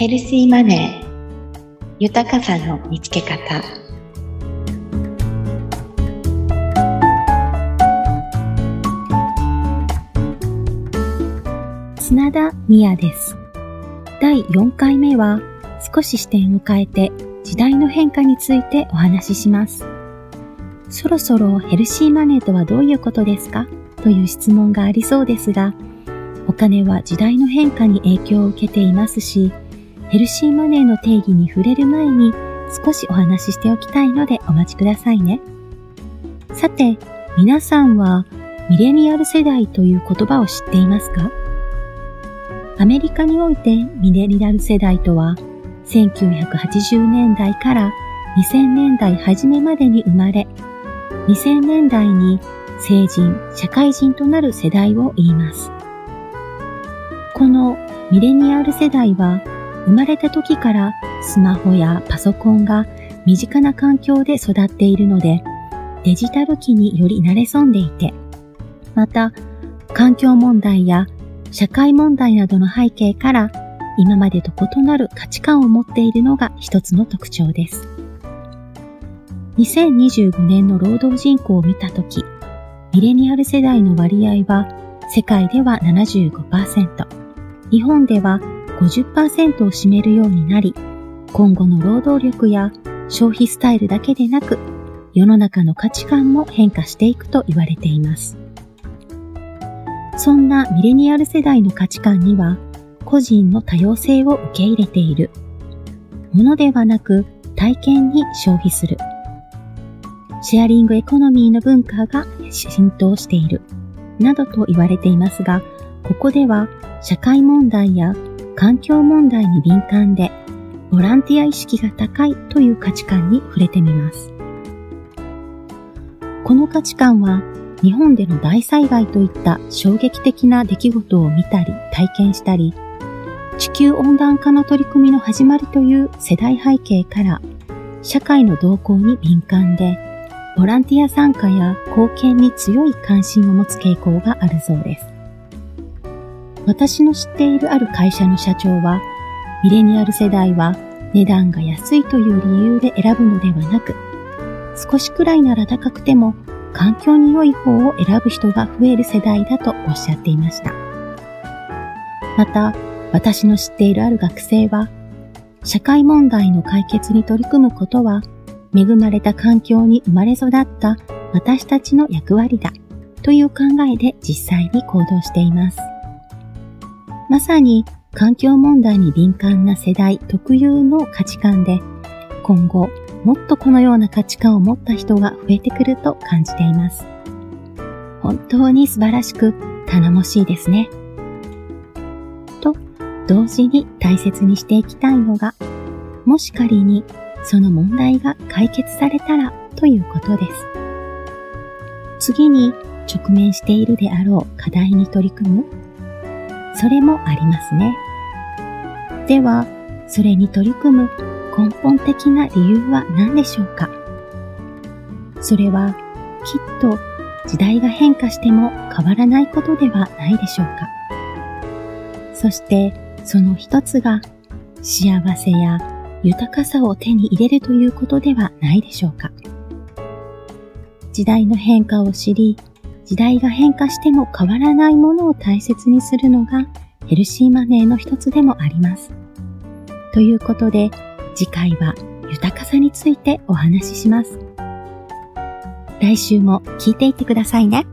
ヘルシーマネー豊かさの見つけ方砂田美也です。第4回目は少し視点を変えて時代の変化についてお話しします。そろそろヘルシーマネーとはどういうことですか？という質問がありそうですが、お金は時代の変化に影響を受けていますし、ヘルシーマネーの定義に触れる前に少しお話ししておきたいのでお待ちくださいね。さて、皆さんはミレニアル世代という言葉を知っていますか？アメリカにおいてミレニアル世代とは1980年代から2000年代初めまでに生まれ、2000年代に成人、社会人となる世代を言います。このミレニアル世代は生まれた時からスマホやパソコンが身近な環境で育っているので、デジタル機により慣れ損んでいて、また環境問題や社会問題などの背景から今までと異なる価値観を持っているのが一つの特徴です。2025年の労働人口を見たとき、ミレニアル世代の割合は世界では75%、日本では50%を占めるようになり、今後の労働力や消費スタイルだけでなく、世の中の価値観も変化していくと言われています。そんなミレニアル世代の価値観には、個人の多様性を受け入れている。ものではなく体験に消費する。シェアリングエコノミーの文化が浸透している。などと言われていますが、ここでは社会問題や環境問題に敏感で、ボランティア意識が高いという価値観に触れてみます。この価値観は日本での大災害といった衝撃的な出来事を見たり体験したり、地球温暖化の取り組みの始まりという世代背景から、社会の動向に敏感で、ボランティア参加や貢献に強い関心を持つ傾向があるそうです。私の知っているある会社の社長は、ミレニアル世代は値段が安いという理由で選ぶのではなく、少しくらいなら高くても環境に良い方を選ぶ人が増える世代だとおっしゃっていました。また、私の知っているある学生は、社会問題の解決に取り組むことは、恵まれた環境に生まれ育った私たちの役割だという考えで実際に行動しています。まさに環境問題に敏感な世代特有の価値観で、今後もっとこのような価値観を持った人が増えてくると感じています。本当に素晴らしく頼もしいですね。と、同時に大切にしていきたいのが、もし仮にその問題が解決されたらということです。次に直面しているであろう課題に取り組むそれもありますね。では、それに取り組む根本的な理由は何でしょうか？それはきっと時代が変化しても変わらないことではないでしょうか？そしてその一つが幸せや豊かさを手に入れるということではないでしょうか？時代の変化を知り、時代が変化しても変わらないものを大切にするのがヘルシーマネーの一つでもあります。ということで、次回は豊かさについてお話しします。来週も聞いていってくださいね。